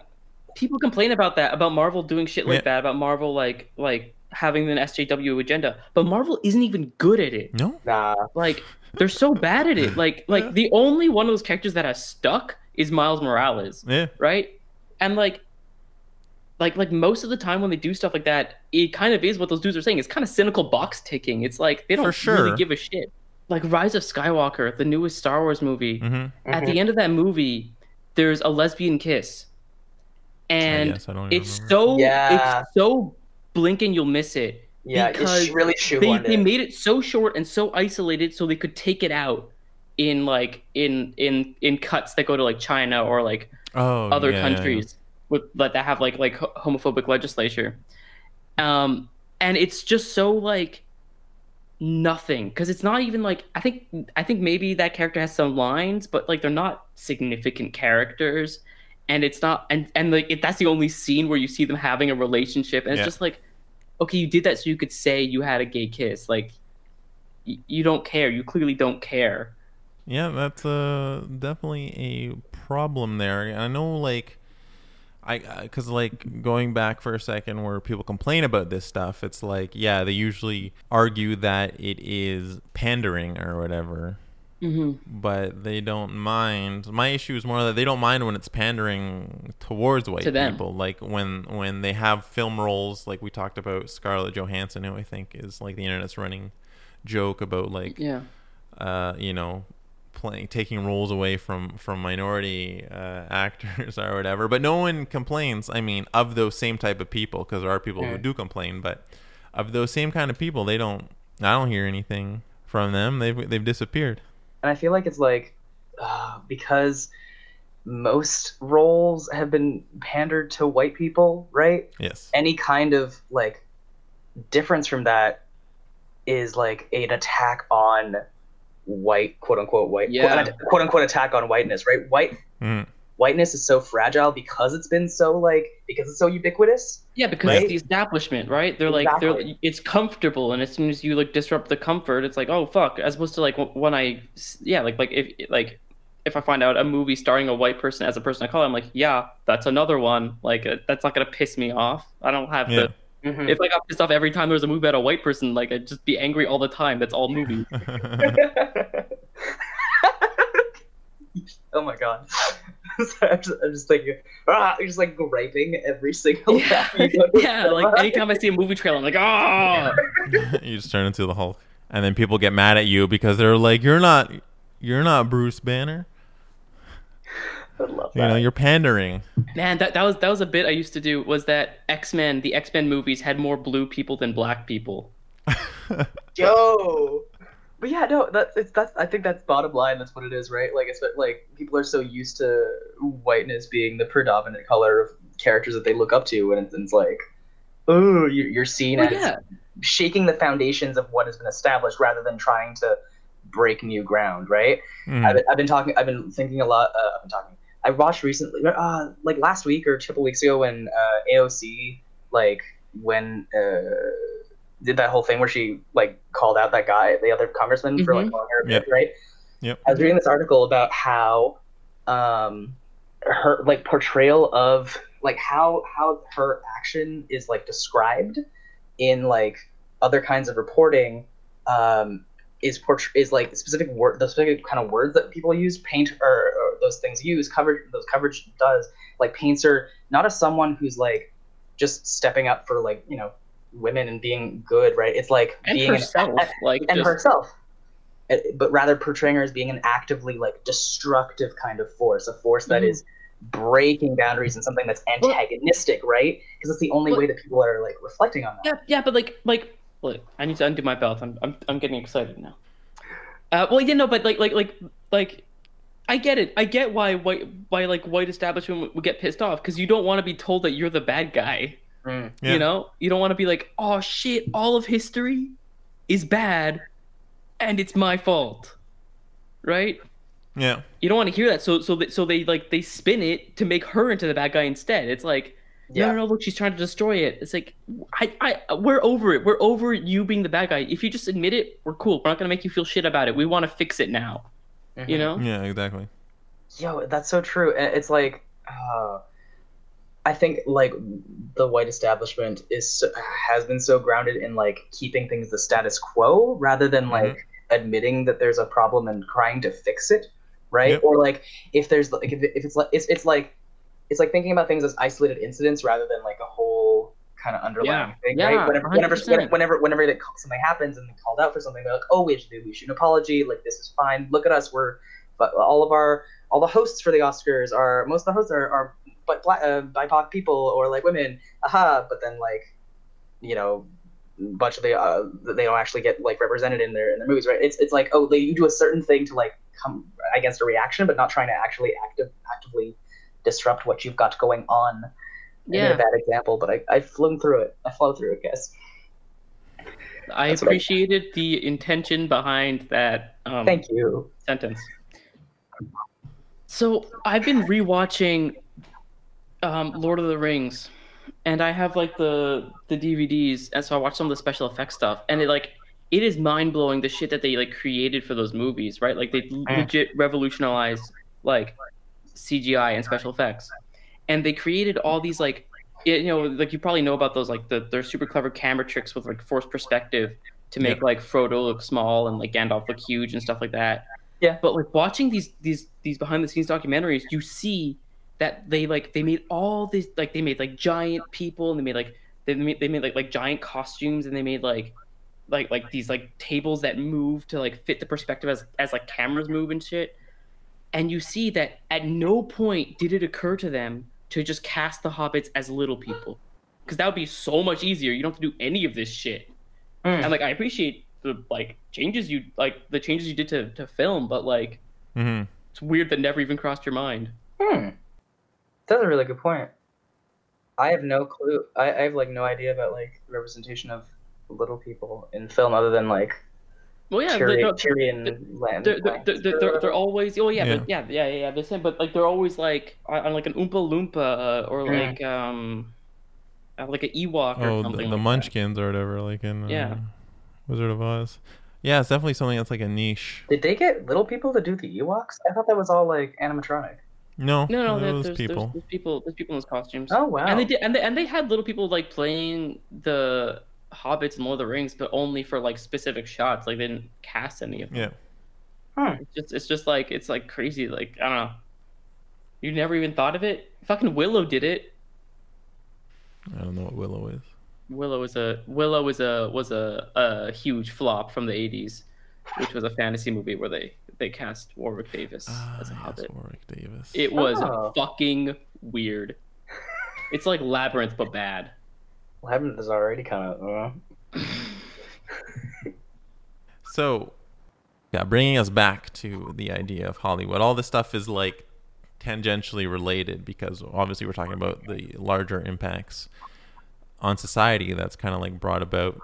People complain about that, about Marvel doing shit like Yeah. that, about Marvel like like having an SJW agenda. But Marvel isn't even good at it. no Nah. Like they're so bad at it. Like like the only one of those characters that has stuck is Miles Morales, yeah right? And like like like most of the time when they do stuff like that, it kind of is what those dudes are saying. It's kind of cynical box ticking. It's like they don't For sure. really give a shit. Like Rise of Skywalker, the newest Star Wars movie. hmm At Mhm. the end of that movie, there's a lesbian kiss. And yes, I it's remember. so Yeah. it's so blink and you'll miss it. Yeah, because it's really They they in. made it so short and so isolated so they could take it out in like in in in cuts that go to like China or like oh, other yeah, yeah, yeah. countries with like that have like like homophobic legislature. Um and it's just so like nothing because it's not even like I think I think maybe that character has some lines, but like they're not significant characters, and it's not and and like it, that's the only scene where you see them having a relationship, and it's Yeah. just like, okay, you did that so you could say you had a gay kiss, like y- you don't care, you clearly don't care. Yeah, that's uh, definitely a problem there. I know, like, I because like going back for a second, where people complain about this stuff, it's like, yeah, they usually argue that it is pandering or whatever, Mm-hmm. but they don't mind. My issue is more that they don't mind when it's pandering towards white To people, like when when they have film roles, like we talked about Scarlett Johansson, who I think is like the internet's running joke about like Yeah. uh, you know, playing taking roles away from from minority uh, actors or whatever. But no one complains. I mean, of those same type of people, because there are people who do complain. But of those same kind of people, they don't. I don't hear anything from them. They've they've disappeared. And I feel like it's like uh, because most roles have been pandered to white people, right? Yes. Any kind of like difference from that is like an attack on white, quote unquote white, Yeah. quote, quote unquote attack on whiteness, right? White Mhm. Whiteness is so fragile because it's been so like because it's so ubiquitous. Yeah, because Right? it's the establishment, right? They're like Exactly. they're it's comfortable, and as soon as you like disrupt the comfort, it's like oh fuck. As opposed to like when I yeah like like if like if I find out a movie starring a white person as a person of color, I'm like yeah that's another one. Like uh, that's not gonna piss me off. I don't have Yeah. to. If I got pissed off every time there was a movie about a white person, like I'd just be angry all the time. That's all movies. oh my god. Sorry, I'm, just, I'm just thinking, ah, you're just like griping every single yeah, time you go to yeah. Like anytime I see a movie trailer, I'm like oh. you just turn into the Hulk, and then people get mad at you because they're like, "You're not, you're not Bruce Banner. I love You know, you're pandering." Man, that, that was that was a bit I used to do. Was that X Men? The X Men movies had more blue people than black people. Yo. But yeah, no, that's it's that's I think that's bottom line. That's what it is, right? Like it's like people are so used to whiteness being the predominant color of characters that they look up to, and it's, it's like, oh, you- you're seen Well, as yeah, shaking the foundations of what has been established rather than trying to break new ground, right? Mm. I've, been, I've been talking. I've been thinking a lot. Uh, I've been talking. I watched recently, uh, like last week or a couple weeks ago, when uh, AOC, like when uh, did that whole thing where she like called out that guy, the other congressman, for like calling her a Yep. bitch, right? Yep. I was reading this article about how, um, her like portrayal of like how how her action is like described in like other kinds of reporting um, is portray- is like specific word the specific kind of words that people use paint or, or those things use coverage those coverage does like paints her not as someone who's like just stepping up for like you know women and being good right it's like and being an- herself, like and just, herself Uh, but rather portraying her as being an actively like destructive kind of force a force that Mhm. is breaking boundaries and something that's Well- antagonistic right because it's the only Well- way that people are like reflecting on that yeah, yeah, but like like look, I need to undo my belt. I'm I'm I'm getting excited now. Uh, well, you know, but like like like like. I get it. I get why white why like white establishment would get pissed off because you don't want to be told that you're the bad guy. Mm. Yeah. You know, you don't want to be like, oh shit, all of history is bad, and it's my fault, right? Yeah. You don't want to hear that. So so they, so they like they spin it to make her into the bad guy instead. It's like, yeah no, no, no, look, she's trying to destroy it. It's like, I, I, we're over it. We're over you being the bad guy. If you just admit it, we're cool. We're not gonna make you feel shit about it. We want to fix it now. You Mhm. know? Yeah. Exactly. Yo, that's so true. It's like, uh, I think like the white establishment is has been so grounded in like keeping things the status quo rather than Mhm. like admitting that there's a problem and trying to fix it, right? Yep. Or like if there's like if, if it's like it's, it's like it's like thinking about things as isolated incidents rather than like a whole kind of underlying Yeah. thing, Yeah, right? Whenever whenever 100%. whenever whenever that something happens and they called out for something, they're like, oh, we should we should an apology. Like this is fine. Look at us. We're but all of our all the hosts for the Oscars are most of the hosts are, are but black uh, BIPOC people or like women. Aha! But then like you know a bunch of the uh, they don't actually get like represented in their in their movies, right? It's it's like oh they you do a certain thing to like come against a reaction, but not trying to actually active actively disrupt what you've got going on. I made a Yeah. bad example, but I I've flown through it. I flow through it, guess. I That's what I- appreciated the intention behind that um, Thank you. sentence. So I've been rewatching um, Lord of the Rings, and I have like the the DVDs, and so I watch some of the special effects stuff, and it like it is mind blowing the shit that they like created for those movies, right? Like they legit revolutionized like CGI and special effects, and they created all these like you know like you probably know about those like the they're super clever camera tricks with like forced perspective to make Yeah. like Frodo look small and like Gandalf look huge and stuff like that. Yeah. But like watching these these these behind the scenes documentaries, you see that they like they made all these like they made like giant people and they made like they made they made like like giant costumes and they made like like like these like tables that move to like fit the perspective as as like cameras move and shit. And you see that at no point did it occur to them to just cast the hobbits as little people. Because that would be so much easier. You don't have to do any of this shit Mm. and like I appreciate the like changes you like the changes you did to, to film, but like hmm it's weird that never even crossed your mind. Hmm. That's a really good point. I have no clue. I, I have like no idea about like representation of little people in film other than like Well, yeah, Tyrion, they're, Tyrion land. they're, they're, they're, they're, they're, they're always oh yeah, Yeah. But yeah yeah yeah yeah the same, but like they're always like on, on, like an Oompa Loompa uh, or Mm. like um uh, like an Ewok or Oh, the, something. the like that. Munchkins or whatever, like in uh, Yeah. Wizard of Oz. Yeah, it's definitely something that's like a niche. Did they get little people to do the Ewoks? I thought that was all like animatronic. No, No, no, it there- there's, people. There's, there's people. There's people in those costumes. Oh wow. And they did, and they, and they had little people like playing the hobbits and Lord of the Rings, but only for like specific shots. Like they didn't cast any of them. Yeah. Hmm. It's just it's just like it's like crazy. Like I don't know. You never even thought of it. Fucking Willow did it. I don't know what Willow is. Willow was a Willow was a was a, a huge flop from the '80s, which was a fantasy movie where they they cast Warwick Davis as a Ah, yes, hobbit. Warwick Davis. It was Oh. fucking weird. It's like Labyrinth but bad. Labyrinth is already kind of. Uh, So, yeah, bringing us back to the idea of Hollywood. All this stuff is like tangentially related because obviously we're talking about the larger impacts on society that's kind of like brought about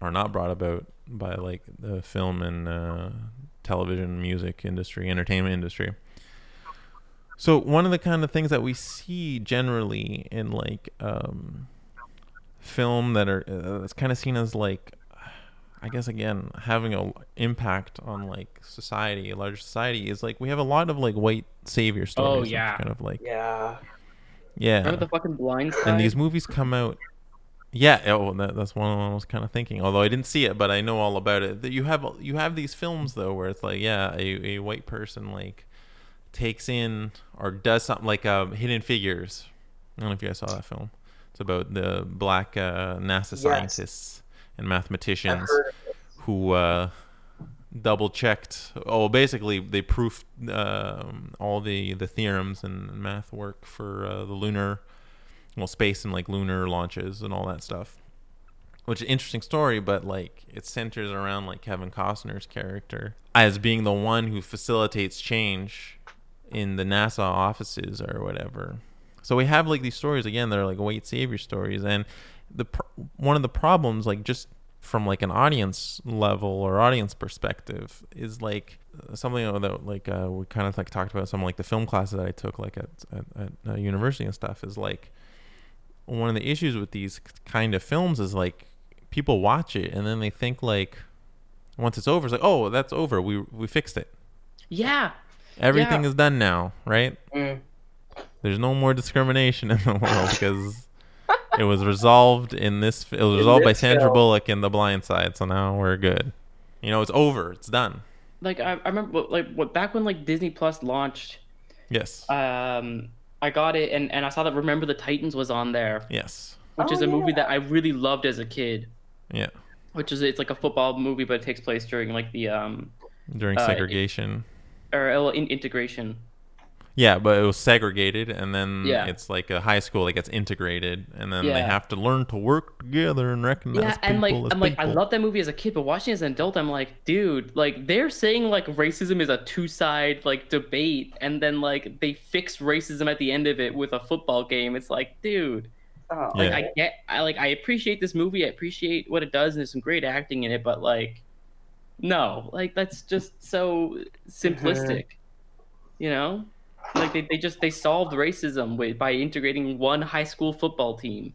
or not brought about by like the film and uh, television, music industry, entertainment industry. So one of the kind of things that we see generally in like um, film that are uh, that's kind of seen as like I guess again having a impact on like society, a larger society is like we have a lot of like white savior stories. which Oh, yeah. kind of like yeah. yeah. Remember the fucking blind side? and these movies come out. Yeah, oh, that, that's one I was kind of thinking. Although I didn't see it, but I know all about it. That you have you have these films though where it's like yeah, a, a white person like takes in or does something like um, Hidden Figures. I don't know if you guys saw that film. It's about the black uh, NASA Yes. scientists and mathematicians heard of this. who uh, double checked. Oh, basically they proofed um, all the the theorems and math work for uh, the lunar, well, space and like lunar launches and all that stuff. Which is an interesting story, but like it centers around like Kevin Costner's character as being the one who facilitates change in the NASA offices or whatever. So we have like these stories again that are like white savior stories, and the pr- one of the problems, like just from like an audience level or audience perspective, is like something that like uh, we kind of like talked about some like the film classes that I took like at at, at uh, university and stuff is like one of the issues with these kind of films is like people watch it and then they think like once it's over it's like oh that's over we we fixed it yeah. everything Yeah. is done now right Mm. there's no more discrimination in the world because it was resolved in this. It was resolved by Sandra film. Bullock in The Blind Side, so now we're good. You know, it's over. It's done. Like I, I remember like what back when like Disney Plus launched, Yes. um I got it and, and I saw that Remember the Titans was on there, yes. which Oh, is a movie yeah. that I really loved as a kid. Yeah. Which is it's like a football movie, but it takes place during like the um During Uh, segregation. or uh, in integration. Yeah, but it was segregated, and then Yeah. it's like a high school that gets integrated, and then they have to learn to work together and recognize Yeah, and like people as I'm like I love that movie as a kid, but watching it as an adult, I'm like, dude, like they're saying like racism is a two side like debate, and then like they fix racism at the end of it with a football game. It's like, dude, Oh, Like Yeah. I get, I like, I appreciate this movie. I appreciate what it does, and there's some great acting in it. But like, no, like that's just so simplistic. Mm-hmm. You know, like they, they just they solved racism with by integrating one high school football team.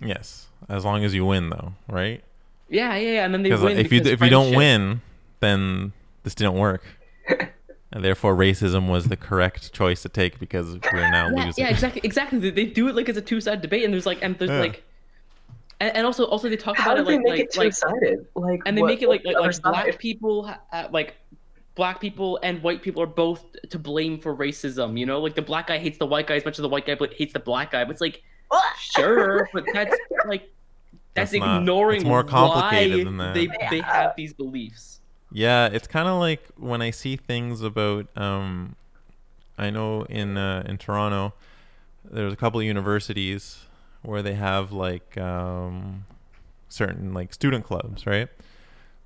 Yes, as long as you win, though, right? Yeah, yeah, yeah. and then they Because win. if you because if you don't win, then this didn't work, and therefore racism was the correct choice to take because we're now yeah, losing. yeah, exactly, exactly. They, they do it like it's a two sided debate, and there's like, and there's Yeah. like, and, and also also they talk How about did it they like make like it two like sided? Like, and they what- make it like like, like black people ha- like black people and white people are both to blame for racism you know like the black guy hates the white guy as much as the white guy bl- hates the black guy but it's like sure but that's like that's, That's ignoring it's more complicated why than that. they they have these beliefs Yeah, it's kind of like when I see things about. Um, I know in uh, in Toronto, there's a couple of universities where they have like um, certain like student clubs, right?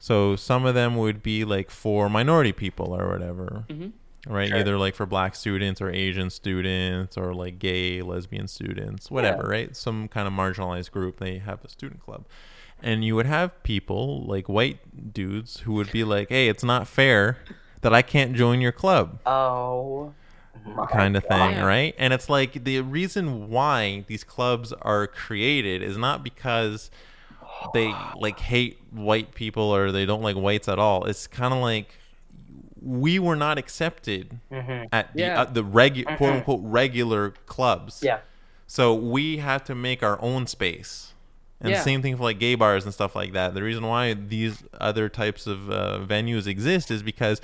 So some of them would be like for minority people or whatever, Mhm. right? Sure. Either like for black students or Asian students or like gay, lesbian students, whatever, right? Some kind of marginalized group. They have a student club and you would have people like white dudes who would be like, "Hey, it's not fair that I can't join your club." Oh, kind of thing, Yeah. right? And it's like the reason why these clubs are created is not because they like hate white people or they don't like whites at all. It's kind of like we were not accepted Mhm. at the Yeah. uh, the regu- Mhm. quote unquote regular clubs. Yeah. So we have to make our own space. And Yeah. same thing for like gay bars and stuff like that. The reason why these other types of uh, venues exist is because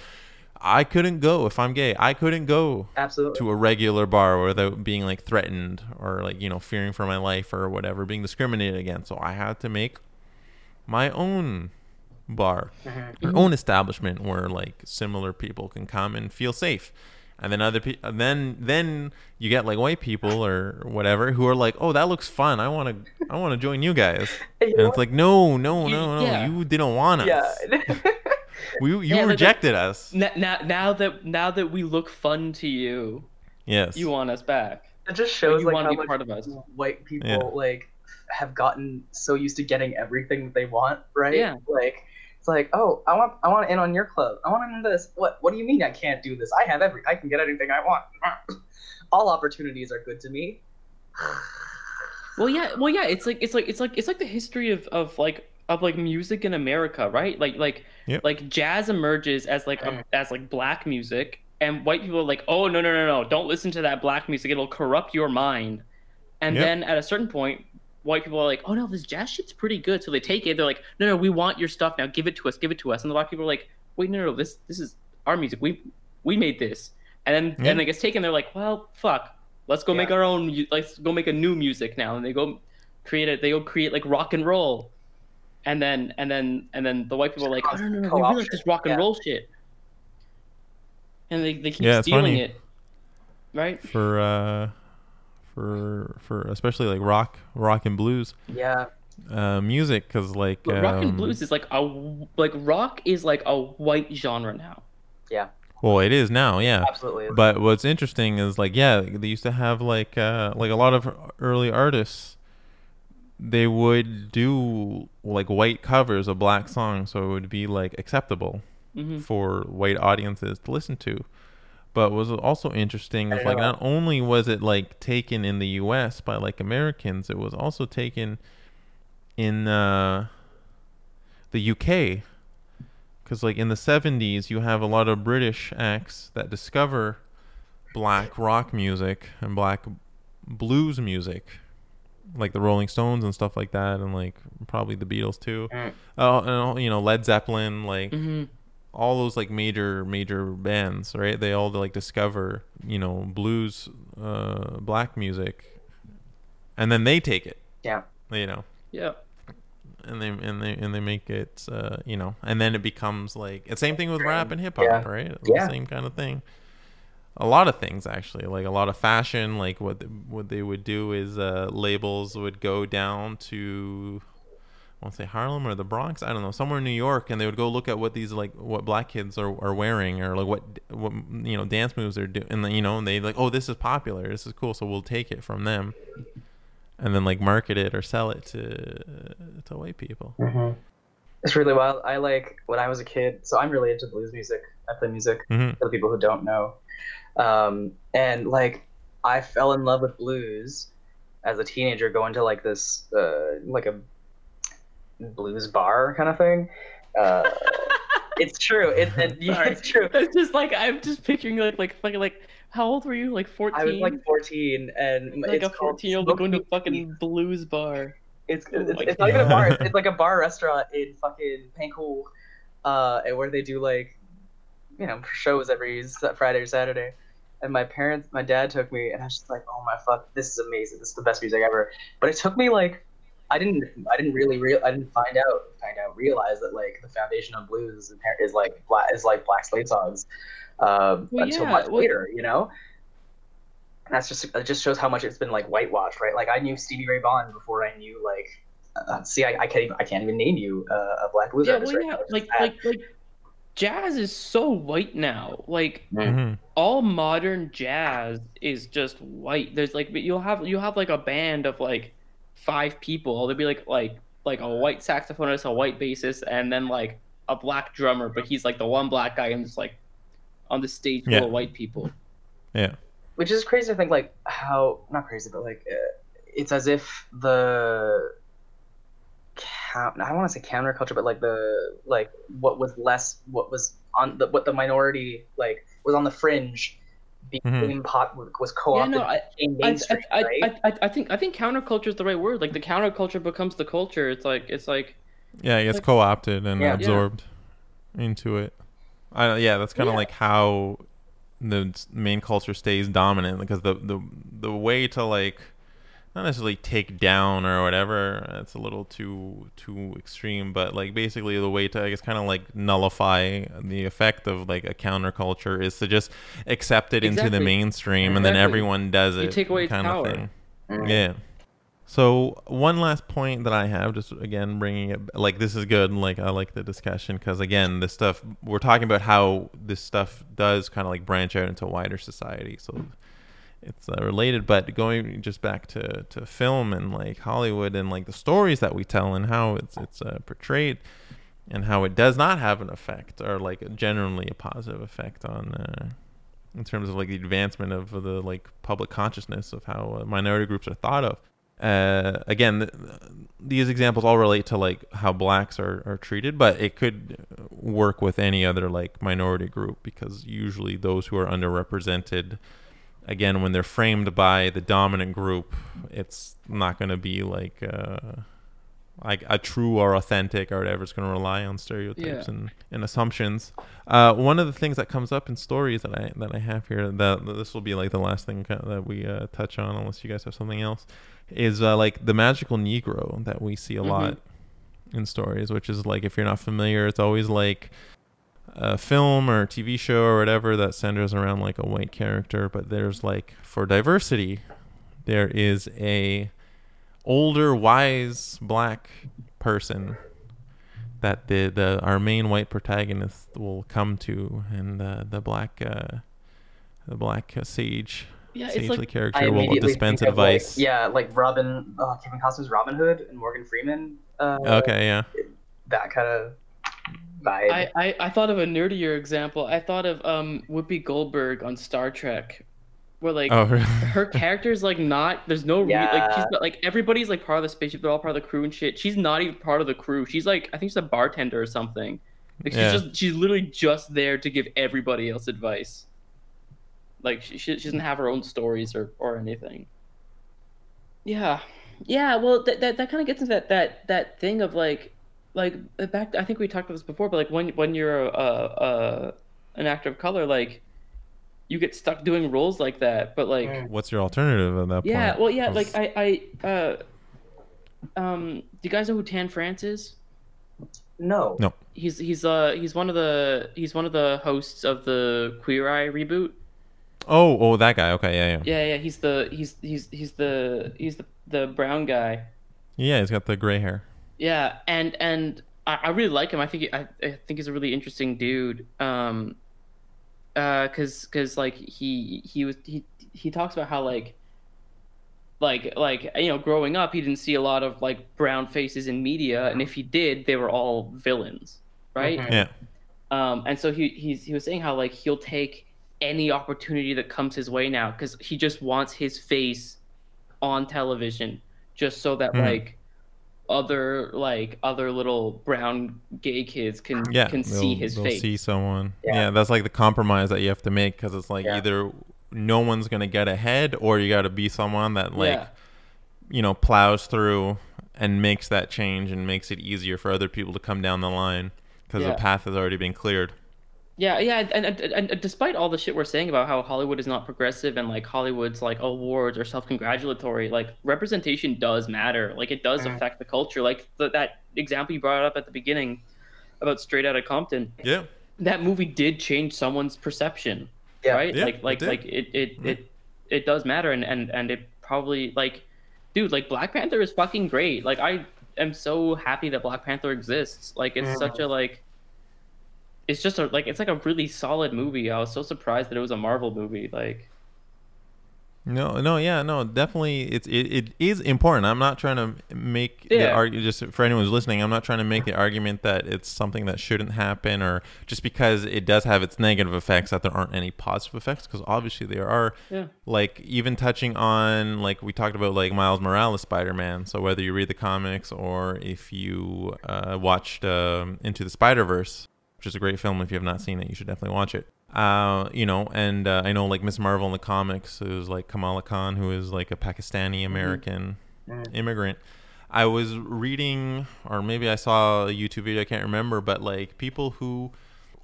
I couldn't go if I'm gay. I couldn't go Absolutely. to a regular bar without being like threatened or like you know fearing for my life or whatever, being discriminated against. So I had to make my own bar, Mhm. our own establishment where like similar people can come and feel safe. And then other people, then then you get like white people or whatever who are like, oh, that looks fun. I want to, I want to join you guys. Hey, And it's like, no, no, You- no, no, yeah. you didn't want us. Yeah. We, you Yeah, but the- rejected us. now, now now that now that we look fun to you Yes. you want us back it just shows you like wanna how be much part of us. white people Yeah. like have gotten so used to getting everything that they want, right? Yeah. Like it's like, oh, I want I want in on your club. I want to in this. What what do you mean I can't do this? I have every I can get anything I want. All opportunities are good to me. Well, yeah, well, yeah. It's like it's like it's like it's like the history of of like of like music in America, right? Like like Yep. like jazz emerges as like Mm. a, as like black music, and white people are like, oh no no no no, don't listen to that black music. It'll corrupt your mind. And Yep. then at a certain point, white people are like, oh no, this jazz shit's pretty good. So they take it. They're like, no no, we want your stuff now. Give it to us. Give it to us. And the black people are like, wait no no, this this is our music. We we made this. And then Yeah. and it gets taken. They're like, well fuck. Let's go Yeah. make our own. Let's go make a new music now, and they go create it. They go create like rock and roll, and then and then and then the white people are like, oh no no no, we really like this rock and Yeah. roll shit, and they they keep stealing funny. it, right? for uh for for especially like rock rock and blues Yeah. uh music because like But rock and um, blues is like a like rock is like a white genre now. Yeah. Well it is now yeah Absolutely. but what's interesting is like yeah they used to have like uh like a lot of early artists they would do like white covers of black songs so it would be like acceptable hmm for white audiences to listen to. But was also interesting is like not only was it like taken in the U.S. by like Americans, it was also taken in uh, the U.K. Because like in the '70s, you have a lot of British acts that discover black rock music and black blues music, like the Rolling Stones and stuff like that, and like probably the Beatles too. Mm. Oh, and you know Led Zeppelin, like hmm all those like major major bands right they all like discover you know blues uh black music and then they take it Yeah. you know Yeah. and they and they and they make it uh you know and then it becomes like it's same thing with rap and hip hop Yeah. right It's Yeah. the same kind of thing a lot of things actually like a lot of fashion like what the, what they would do is uh labels would go down to I want to say Harlem or the Bronx, I don't know, somewhere in New York, and they would go look at what these like what black kids are, are wearing or like what what you know dance moves they're doing, and then, you know, and they like, oh, this is popular, this is cool, so we'll take it from them, and then like market it or sell it to to white people. Mm-hmm. It's really wild. I like when I was a kid. So I'm really into blues music. I play music hmm for the people who don't know. Um, and like I fell in love with blues as a teenager, going to like this uh, like a blues bar kind of thing. Uh, it's true. It, it, it's true. It's just like I'm just picturing like like fucking like how old were you? Like fourteen? I was like 14, and like it's a fourteen year old going to Smoking fucking blues bar. It's Oh it's, my it's not even a bar. It's, it's like a bar restaurant in fucking Pankow, uh, where they do like, you know, shows every Friday or Saturday. And my parents, my dad took me, and I was just like, oh my fuck, this is amazing. This is the best music ever. But it took me like, I didn't, I didn't really real, I didn't find out, find out, realize that like the foundation of blues is, like black, is like black slate songs, um, Well, until yeah, much well- later, you know. And that's just it just shows how much it's been like whitewashed, right? Like I knew Stevie Ray Vaughan before I knew like uh, see I, I can't even I can't even name you uh, a black blues Yeah, artist well, right yeah, now. Like like like jazz is so white now. Like hmm all modern jazz is just white. There's like you'll have you'll have like a band of like five people. There'd be like like like a white saxophonist, a white bassist, and then like a black drummer. But he's like the one black guy and just like on the stage full Yeah. of white people. Yeah. which is crazy to think like how not crazy but like uh, it's as if the count I don't want to say counterculture but like the like what was less what was on the what the minority like was on the fringe became pop was co-opted Mm-hmm. no, I- became I, mainstream I, right I, I, I think I think counterculture is the right word. Like the counterculture becomes the culture. It's like it's like Yeah, it gets Like- co-opted and Yeah. absorbed into it. I yeah, that's kind of Yeah. like how the s- main culture stays dominant because the the the way to like not necessarily take down or whatever it's a little too too extreme but like basically the way to i guess kind of like nullify the effect of like a counterculture is to just accept it into the Exactly. mainstream and then everyone does it You take away kind power. of thing Mhm. yeah. So one last point that I have, just again bringing it like this is good. Like I like the discussion because again, this stuff we're talking about how this stuff does kind of like branch out into wider society. So it's uh, related, but going just back to to film and like Hollywood and like the stories that we tell and how it's it's uh, portrayed and how it does not have an effect or like generally a positive effect on. Uh, in terms of like the advancement of the like public consciousness of how uh, minority groups are thought of. Uh, again, th- these examples all relate to like how blacks are, are treated, but it could work with any other like minority group because usually those who are underrepresented, again, when they're framed by the dominant group, it's not going to be like uh, like a true or authentic or whatever. It's going to rely on stereotypes Yeah. and, and assumptions. Uh, one of the things that comes up in stories that I that I have here that this will be like the last thing that we uh, touch on, unless you guys have something else, is uh, like the magical Negro that we see a Mhm. lot in stories. Which is like if you're not familiar, it's always like a film or TV show or whatever that centers around like a white character, but there's like for diversity, there is a older, wise black person that the the our main white protagonist will come to, and uh, the black uh, the black uh, sage yeah, sagely like character will dispense think of, like, advice. yeah like Robin uh, Kevin Costner's Robin Hood and Morgan Freeman uh, Okay, yeah. that kind of vibe I, I, I thought of a nerdier example. I thought of um Whoopi Goldberg on Star Trek, where like Oh, really? her character's like not. There's no re- like she's not, like everybody's like part of the spaceship. They're all part of the crew and shit. She's not even part of the crew. She's like I think she's a bartender or something. Like she's Yeah. just she's literally just there to give everybody else advice. Like she, she doesn't have her own stories or or anything. Yeah, yeah. Well, that that, that kind of gets into that that that thing of like like back. I think we talked about this before, but like when when you're a, a, a an actor of color, like you get stuck doing roles like that. But like Mm. What's your alternative at that point? yeah, well, yeah like I, I, uh, um, do you guys know who Tan France is? no No. He's he's uh he's one of the he's one of the hosts of the Queer Eye reboot. Oh, oh, that guy. Okay, yeah, yeah. Yeah, yeah, he's the he's he's he's the he's the the brown guy. Yeah, he's got the gray hair. Yeah, and and I, I really like him. I think he, I, I think he's a really interesting dude. Um, uh, cause cause like he he was he he talks about how like like like you know growing up he didn't see a lot of like brown faces in media and if he did they were all villains right Mhm. Yeah. um and so he he's, he was saying how like he'll take any opportunity that comes his way now because he just wants his face on television just so that Hmm. like other like other little brown gay kids can Yeah. can see his face see someone. Yeah. Yeah. that's like the compromise that you have to make because it's like Yeah. either no one's gonna get ahead or you got to be someone that like yeah you know plows through and makes that change and makes it easier for other people to come down the line because the path has already been cleared. Yeah, yeah, and, and, and, despite all the shit we're saying about how Hollywood is not progressive and like Hollywood's like awards are self-congratulatory, like representation does matter. Like it does Mhm. affect the culture. Like the, that example you brought up at the beginning about Straight Outta Compton, Yeah. that movie did change someone's perception, Yeah. right? Yeah, like it like did. like it it, Yeah. it it does matter, and and and it probably like, dude, like Black Panther is fucking great. Like I am so happy that Black Panther exists. Like it's Mhm. such a like it's just a like it's like a really solid movie. I was so surprised that it was a Marvel movie. Like No, no, yeah, no, definitely. It's it, it is important. I'm not trying to make the argument. Just for anyone who's listening, I'm not trying to make the argument that it's something that shouldn't happen, or just because it does have its negative effects, that there aren't any positive effects. Because obviously there are. yeah, Like even touching on like we talked about like Miles Morales Spider-Man. So whether you read the comics or if you uh, watched um, Into the Spider-Verse, which is a great film. If you have not seen it, you should definitely watch it. Uh, you know, and uh, I know like Miss Marvel in the comics is like Kamala Khan, who is like a Pakistani American Mhm. immigrant. I was reading, or maybe I saw a YouTube video. I can't remember, but like people who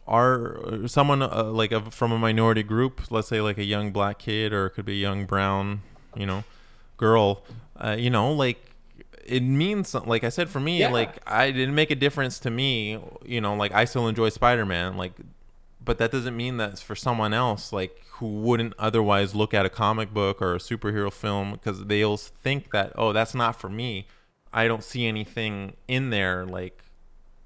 are someone uh, like a, from a minority group, let's say like a young black kid, or it could be a young brown, you know, girl. Uh, you know, like it means some- like I said for me, Yeah. like I didn't make a difference to me. You know, like I still enjoy Spider Man, like, but that doesn't mean that's for someone else, like who wouldn't otherwise look at a comic book or a superhero film because they'll think that oh that's not for me. I don't see anything in there like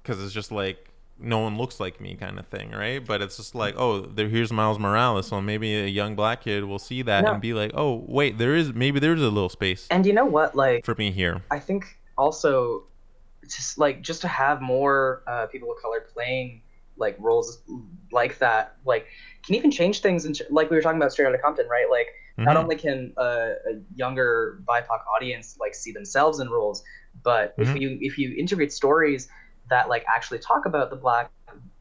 because it's just like no one looks like me kind of thing, right? But it's just like, oh, there here's Miles Morales, so maybe a young black kid will see that No. and be like, oh, wait, there is maybe there's a little space And you know what? Like, for me here. I think also just like just to have more uh, people of color playing like roles like that, like can even change things. And like we were talking about Straight Outta Compton, right? Like not Mhm. only can uh, a younger BIPOC audience like see themselves in roles, but Mhm. if you if you integrate stories that like actually talk about the black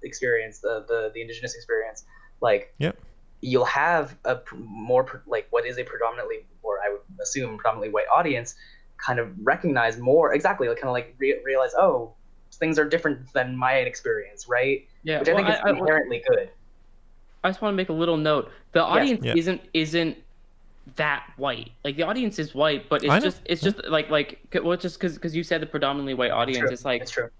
experience, the the, the indigenous experience, like Yep. you'll have a more like what is a predominantly or I would assume predominantly white audience kind of recognize more exactly like kind of like re- realize oh things are different than my experience right yeah. which I well, think is I, I- inherently good I just want to make a little note. The audience Yeah. isn't isn't that white. Like the audience is white, but it's just it's just like like c- well, it's just because because you said the predominantly white audience. True. It's like it's true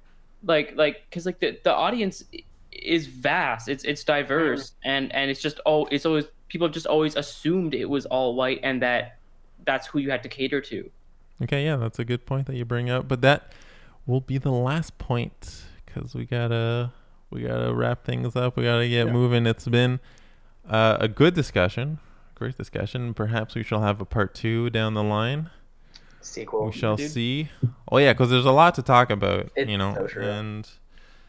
like like because like the, the audience is vast it's it's diverse and and it's just oh it's always people have just always assumed it was all white and that that's who you had to cater to Okay, yeah, that's a good point that you bring up. But that will be the last point because we gotta we gotta wrap things up. We gotta get Yeah. moving. It's been uh, a good discussion, great discussion. Perhaps we shall have a part two down the line. Sequel we shall dude. see. Oh yeah, because there's a lot to talk about, It's you know, so true. and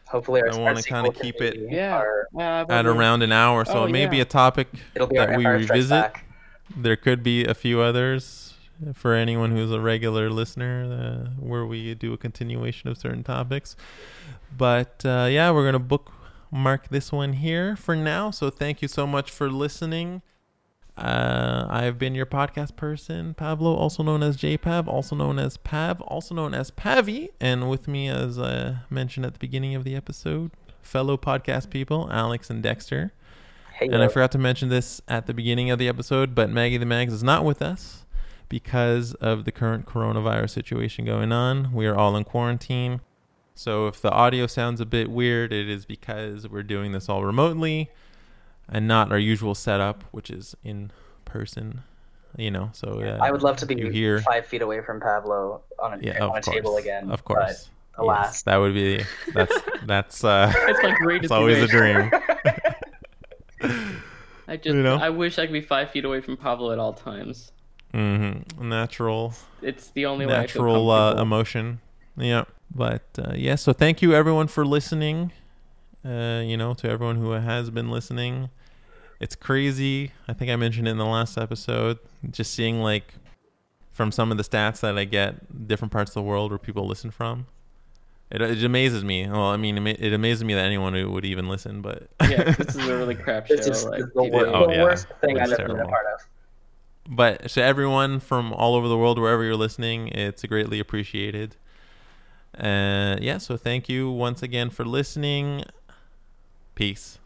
hopefully our, I wanna kinda keep it- Yeah. our- uh, at around an hour. So Oh, it may be a topic it'll be our that we Empire revisit. Back. There could be a few others for anyone who's a regular listener uh, where we do a continuation of certain topics. But uh, yeah, we're going to bookmark this one here for now. So thank you so much for listening. Uh, I've been your podcast person, Pablo, also known as JPav, also known as Pav, also known as Pavi. And with me, as I mentioned at the beginning of the episode, fellow podcast people, Alex and Dexter. Hey, And I forgot to mention this at the beginning of the episode, but Maggie the Mags is not with us because of the current coronavirus situation going on. We are all in quarantine. So if the audio sounds a bit weird, it is because we're doing this all remotely and not our usual setup, which is in person. You know, so uh, I would love to be here. five feet away from Pablo on a, yeah, on of a course, table again. Of but course, alas. Yes, that would be that's that's uh, it's my greatest it's always a dream. i just You know? i wish i could be five feet away from pablo at all times Mm-hmm. natural It's the only way. I feel natural uh, emotion. Yeah. But uh, yeah, so thank you everyone for listening. Uh, you know, to everyone who has been listening. It's crazy. I think I mentioned it in the last episode. Just seeing like from some of the stats that I get, different parts of the world where people listen from. It, it amazes me. Well, I mean, it, it amazes me that anyone would would even listen. But yeah, this is a really crap show. It's just like, the, people- wor- Oh, the yeah. worst thing It's I've ever been a part of. but to everyone from all over the world, wherever you're listening, it's greatly appreciated. Uh, yeah, so thank you once again for listening. Peace.